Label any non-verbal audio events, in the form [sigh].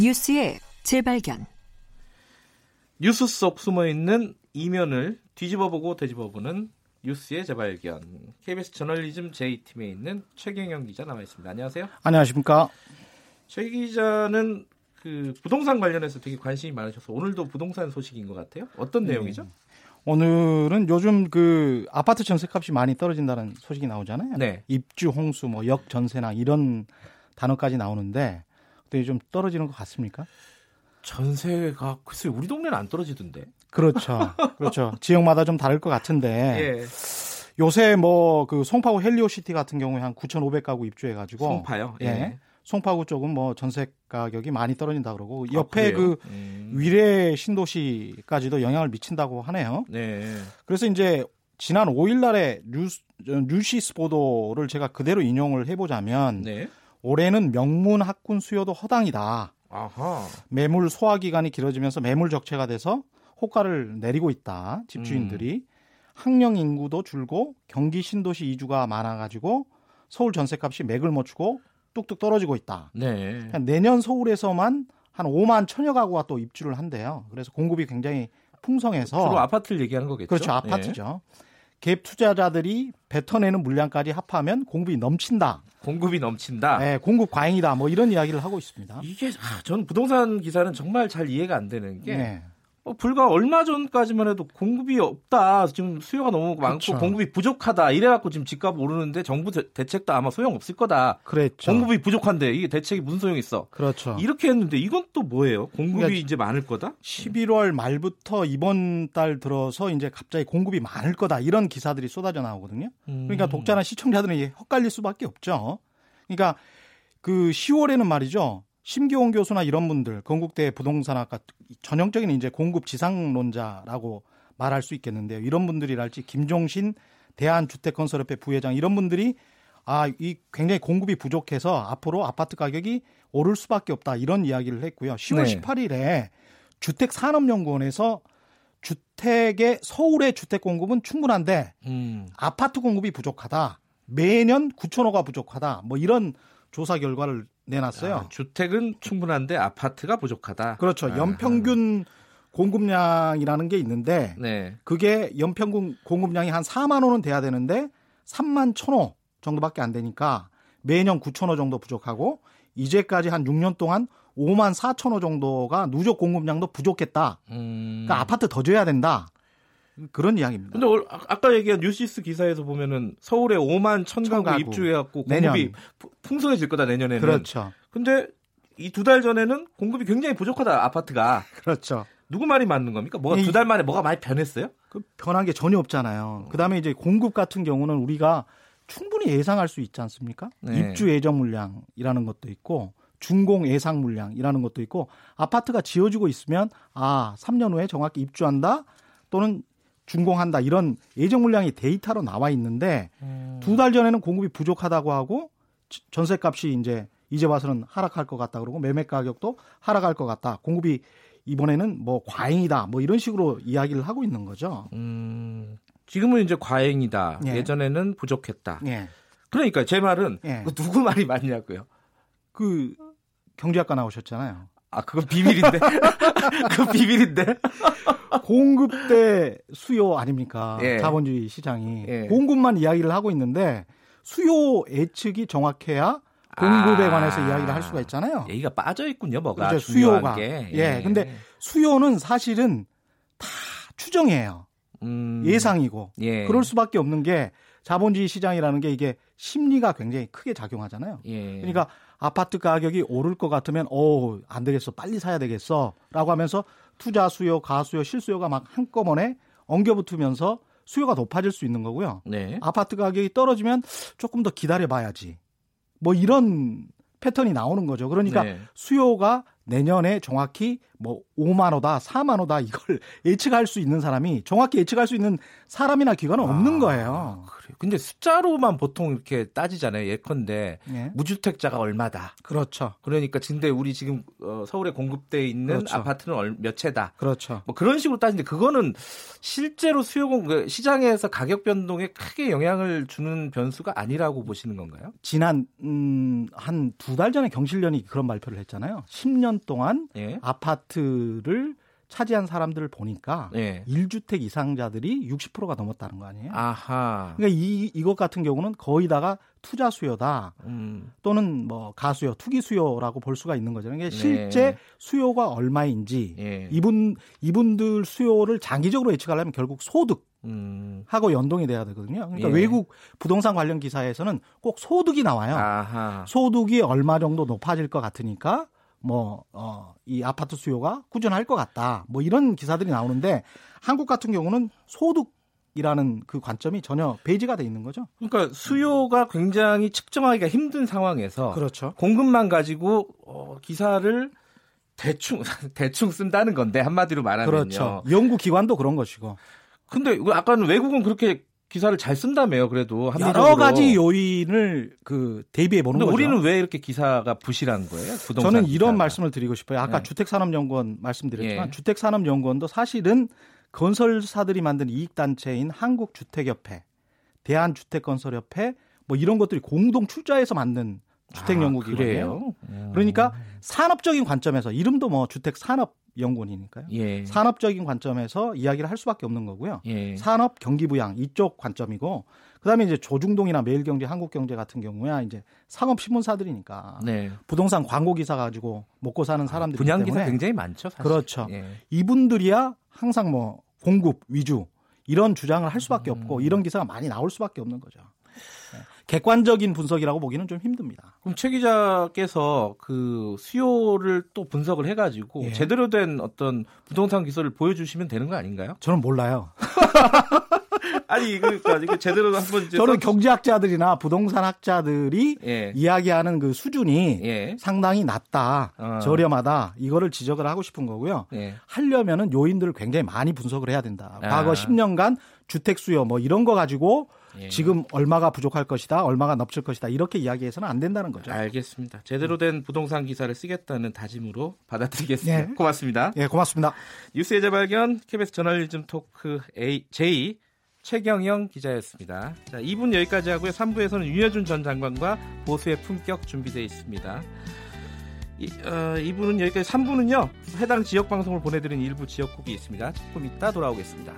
뉴스의 재발견. 뉴스 속 숨어 있는 이면을 뒤집어보고 되짚어보는 뉴스의 재발견. KBS 저널리즘 J팀에 있는 최경영 기자 나와 있습니다. 안녕하세요. 안녕하십니까. 최 기자는 그 부동산 관련해서 되게 관심이 많으셔서 오늘도 부동산 소식인 것 같아요. 어떤 네. 내용이죠? 오늘은 요즘 그 아파트 전세값이 많이 떨어진다는 소식이 나오잖아요. 네. 입주 홍수, 뭐 역전세나 이런 단어까지 나오는데 근데 좀 떨어지는 것 같습니까? 전세가 글쎄 우리 동네는 안 떨어지던데. 그렇죠. 그렇죠. [laughs] 지역마다 좀 다를 것 같은데. 예. 요새 뭐 그 송파구 헬리오시티 같은 경우에 한 9,500가구 입주해 가지고 송파요. 예. 예. 송파구 쪽은 뭐 전세 가격이 많이 떨어진다 그러고 옆에 아? 그 음. 위례 신도시까지도 영향을 미친다고 하네요. 네. 그래서 이제 지난 5일 날에 뉴스, 뉴시스 보도를 제가 그대로 인용을 해보자면 네. 올해는 명문 학군 수요도 허당이다. 아하. 매물 소화 기간이 길어지면서 매물 적체가 돼서 호가를 내리고 있다. 집주인들이 학령 인구도 줄고 경기 신도시 이주가 많아가지고 서울 전세값이 맥을 못 추고 뚝뚝 떨어지고 있다. 네. 그냥 내년 서울에서만 한 5만 천여 가구가 또 입주를 한대요. 그래서 공급이 굉장히 풍성해서 주로 아파트를 얘기하는 거겠죠. 그렇죠. 아파트죠. 갭 투자자들이 뱉어내는 물량까지 합하면 공급이 넘친다. 예. 공급이 넘친다. 네, 공급 과잉이다. 뭐 이런 이야기를 하고 있습니다. 이게 아, 전 부동산 기사는 정말 잘 이해가 안 되는 게 네. 어, 불과 얼마 전까지만 해도 공급이 없다. 지금 수요가 너무 많고 그렇죠. 공급이 부족하다. 이래갖고 지금 집값 오르는데 정부 대, 대책도 아마 소용 없을 거다. 그랬죠. 공급이 부족한데 이게 대책이 무슨 소용 있어? 그렇죠. 이렇게 했는데 이건 또 뭐예요? 공급이 그러니까 이제 많을 거다? 11월 말부터 이번 달 들어서 이제 갑자기 공급이 많을 거다 이런 기사들이 쏟아져 나오거든요. 그러니까 음. 독자나 시청자들은 헛갈릴 수밖에 없죠. 그러니까 그 10월에는 말이죠. 심기홍 교수나 이런 분들 건국대 부동산학과 전형적인 이제 공급 지상론자라고 말할 수 있겠는데요. 이런 분들이랄지 김종신 대한주택건설협회 부회장 이런 분들이 아, 이 굉장히 공급이 부족해서 앞으로 아파트 가격이 오를 수밖에 없다 이런 이야기를 했고요. 10월 네. 18일에 주택산업연구원에서 주택의 서울의 주택 공급은 충분한데 음. 아파트 공급이 부족하다. 매년 9천 호가 부족하다. 뭐 이런 조사 결과를 내놨어요. 아, 주택은 충분한데 아파트가 부족하다. 그렇죠. 아. 연평균 공급량이라는 게 있는데 네. 그게 연평균 공급량이 한 4만 호는 돼야 되는데 3만 1천 호 정도밖에 안 되니까 매년 9천 호 정도 부족하고 이제까지 한 6년 동안 5만 4천 호 정도가 누적 공급량도 부족했다. 음. 그러니까 아파트 더 줘야 된다. 그런 이야기입니다. 근데 올- 아- 아까 얘기한 뉴시스 기사에서 보면은 서울에 5만 천천 가구 가구. 입주해갖고. 공급이 푸- 풍성해질 거다 내년에는. 그렇죠. 근데 이 두 달 전에는 공급이 굉장히 부족하다 아파트가 그렇죠. 누구 말이 맞는 겁니까? 뭐가 이- 두달 만에 뭐가 많이 변했어요? 그 변한 게 전혀 없잖아요. 그다음에 이제 공급 같은 경우는 우리가 충분히 예상할 수 있지 않습니까? 네. 입주 예정 물량이라는 것도 있고 준공 예상 물량이라는 것도 있고 아파트가 지어지고 있으면 아, 3년 후에 정확히 입주한다 또는 준공한다 이런 예정 물량이 데이터로 나와 있는데 두달 전에는 공급이 부족하다고 하고 지- 전세 값이 이제 이제 와서는 하락할 것 같다 그러고 매매 가격도 하락할 것 같다. 공급이 이번에는 뭐 과잉이다. 뭐 이런 식으로 이야기를 하고 있는 거죠. 음, 지금은 이제 과잉이다. 예. 예. 전에는 부족했다. 예. 그러니까 제 말은 예. 그 누구 말이 맞냐고요. 그 경제학과 나오셨잖아요. 아 그건 비밀인데. [laughs] 그 비밀인데. 공급 대 수요 아닙니까? 예. 자본주의 시장이 예. 공급만 이야기를 하고 있는데 수요 예측이 정확해야 공급에 아. 관해서 이야기를 할 수가 있잖아요. 얘기가 빠져 있군요. 뭐가 그렇죠. 수요가. 게. 예. 근데 수요는 사실은 다 추정이에요. 음, 예상이고. 예. 그럴 수밖에 없는 게 자본주의 시장이라는 게 이게 심리가 굉장히 크게 작용하잖아요. 예. 그러니까 아파트 가격이 오를 것 같으면 어, 안 되겠어. 빨리 사야 되겠어라고 하면서 투자 수요, 가수요, 실수요가 막 한꺼번에 엉겨붙으면서 수요가 높아질 수 있는 거고요. 네. 아파트 가격이 떨어지면 조금 더 기다려 봐야지. 뭐 이런 패턴이 나오는 거죠. 그러니까 네. 수요가 내년에 정확히 뭐 5만 호다, 4만 호다 이걸 [laughs] 예측할 수 있는 사람이 정확히 예측할 수 있는 사람이나 기관은 없는 아, 거예요. 그래요. 근데 숫자로만 보통 이렇게 따지잖아요. 예컨대 예. 무주택자가 얼마다. 그렇죠. 그러니까 근데 우리 지금 어, 서울에 공급돼 있는 그렇죠. 아파트는 얼- 몇 채다. 그렇죠. 뭐 그런 식으로 따지는데 그거는 실제로 수요 공그 시장에서 가격 변동에 크게 영향을 주는 변수가 아니라고 보시는 건가요? 지난 음, 한 두 달 전에 경실련이 그런 발표를 했잖아요. 10년 동안 예. 아파트를 차지한 사람들을 보니까 예. 1주택 이상자들이 60%가 넘었다는 거 아니에요? 아하. 그러니까 이 이것 같은 경우는 거의 다가 투자 수요다 음. 또는 뭐 가수요, 투기 수요라고 볼 수가 있는 거죠. 그러니까 네. 실제 수요가 얼마인지 예. 이분 이분들 수요를 장기적으로 예측하려면 결국 소득 음. 하고 연동이 돼야 되거든요. 그러니까 예. 외국 부동산 관련 기사에서는 꼭 소득이 나와요. 아하. 소득이 얼마 정도 높아질 것 같으니까 뭐, 어, 이 아파트 수요가 꾸준할 것 같다. 뭐 이런 기사들이 나오는데 한국 같은 경우는 소득 이라는 그 관점이 전혀 배제가 돼 있는 거죠. 그러니까 수요가 굉장히 측정하기가 힘든 상황에서 그렇죠. 공급만 가지고 어, 기사를 대충 [laughs] 대충 쓴다는 건데 한마디로 말하면요. 그렇죠. 연구 기관도 그런 것이고 근데 아까는 외국은 그렇게 기사를 잘 쓴다며요. 그래도 합리적으로. 여러 가지 요인을 그 대비해 보는 거죠. 우리는 왜 이렇게 기사가 부실한 거예요? 부동산 저는 이런 기사가. 말씀을 드리고 싶어요. 아까 네. 주택산업연구원 말씀드렸지만 예. 주택산업연구원도 사실은 건설사들이 만든 이익단체인 한국주택협회, 대한주택건설협회 뭐 이런 것들이 공동 출자해서 만든 주택연구기관이에요. 아? 음. 그러니까 산업적인 관점에서 이름도 뭐 주택산업 연구원이니까요. 예. 산업적인 관점에서 이야기를 할 수밖에 없는 거고요. 예. 산업 경기 부양 이쪽 관점이고 그다음에 이제 조중동이나 매일경제, 한국경제 같은 경우야 이제 상업 신문사들이니까 네. 부동산 광고 기사 가지고 먹고 사는 사람들이 분양 기사 굉장히 많죠. 사실. 그렇죠. 예. 이분들이야 항상 뭐 공급 위주 이런 주장을 할 수밖에 음. 없고 이런 기사가 많이 나올 수밖에 없는 거죠. 네. 객관적인 분석이라고 보기는 좀 힘듭니다. 그럼 최 기자께서 그 수요를 또 분석을 해가지고 예. 제대로 된 어떤 부동산 기술을 보여주시면 되는 거 아닌가요? 저는 몰라요. [laughs] 아니 그러니까 이거 제대로 한번 이제 저는 써- 경제학자들이나 부동산 학자들이 예. 이야기하는 그 수준이 예. 상당히 낮다, 어. 저렴하다 이거를 지적을 하고 싶은 거고요. 예. 하려면은 요인들을 굉장히 많이 분석을 해야 된다. 아. 과거 10년간 주택 수요 뭐 이런 거 가지고 예. 지금 얼마가 부족할 것이다, 얼마가 넘칠 것이다 이렇게 이야기해서는 안 된다는 거죠. 알겠습니다. 제대로 된 부동산 기사를 쓰겠다는 다짐으로 받아들이겠습니다. 예. 고맙습니다. 예, 고맙습니다. 뉴스의 재발견 KBS 저널리즘 토크 A, J 최경영 기자였습니다. 자, 2분 여기까지 하고요. 3부에서는 윤여준 전 장관과 보수의 품격 준비되어 있습니다. 이, 어, 2부는 여기까지 3부는요. 해당 지역 방송을 보내드린 일부 지역국이 있습니다. 조금 이따 돌아오겠습니다.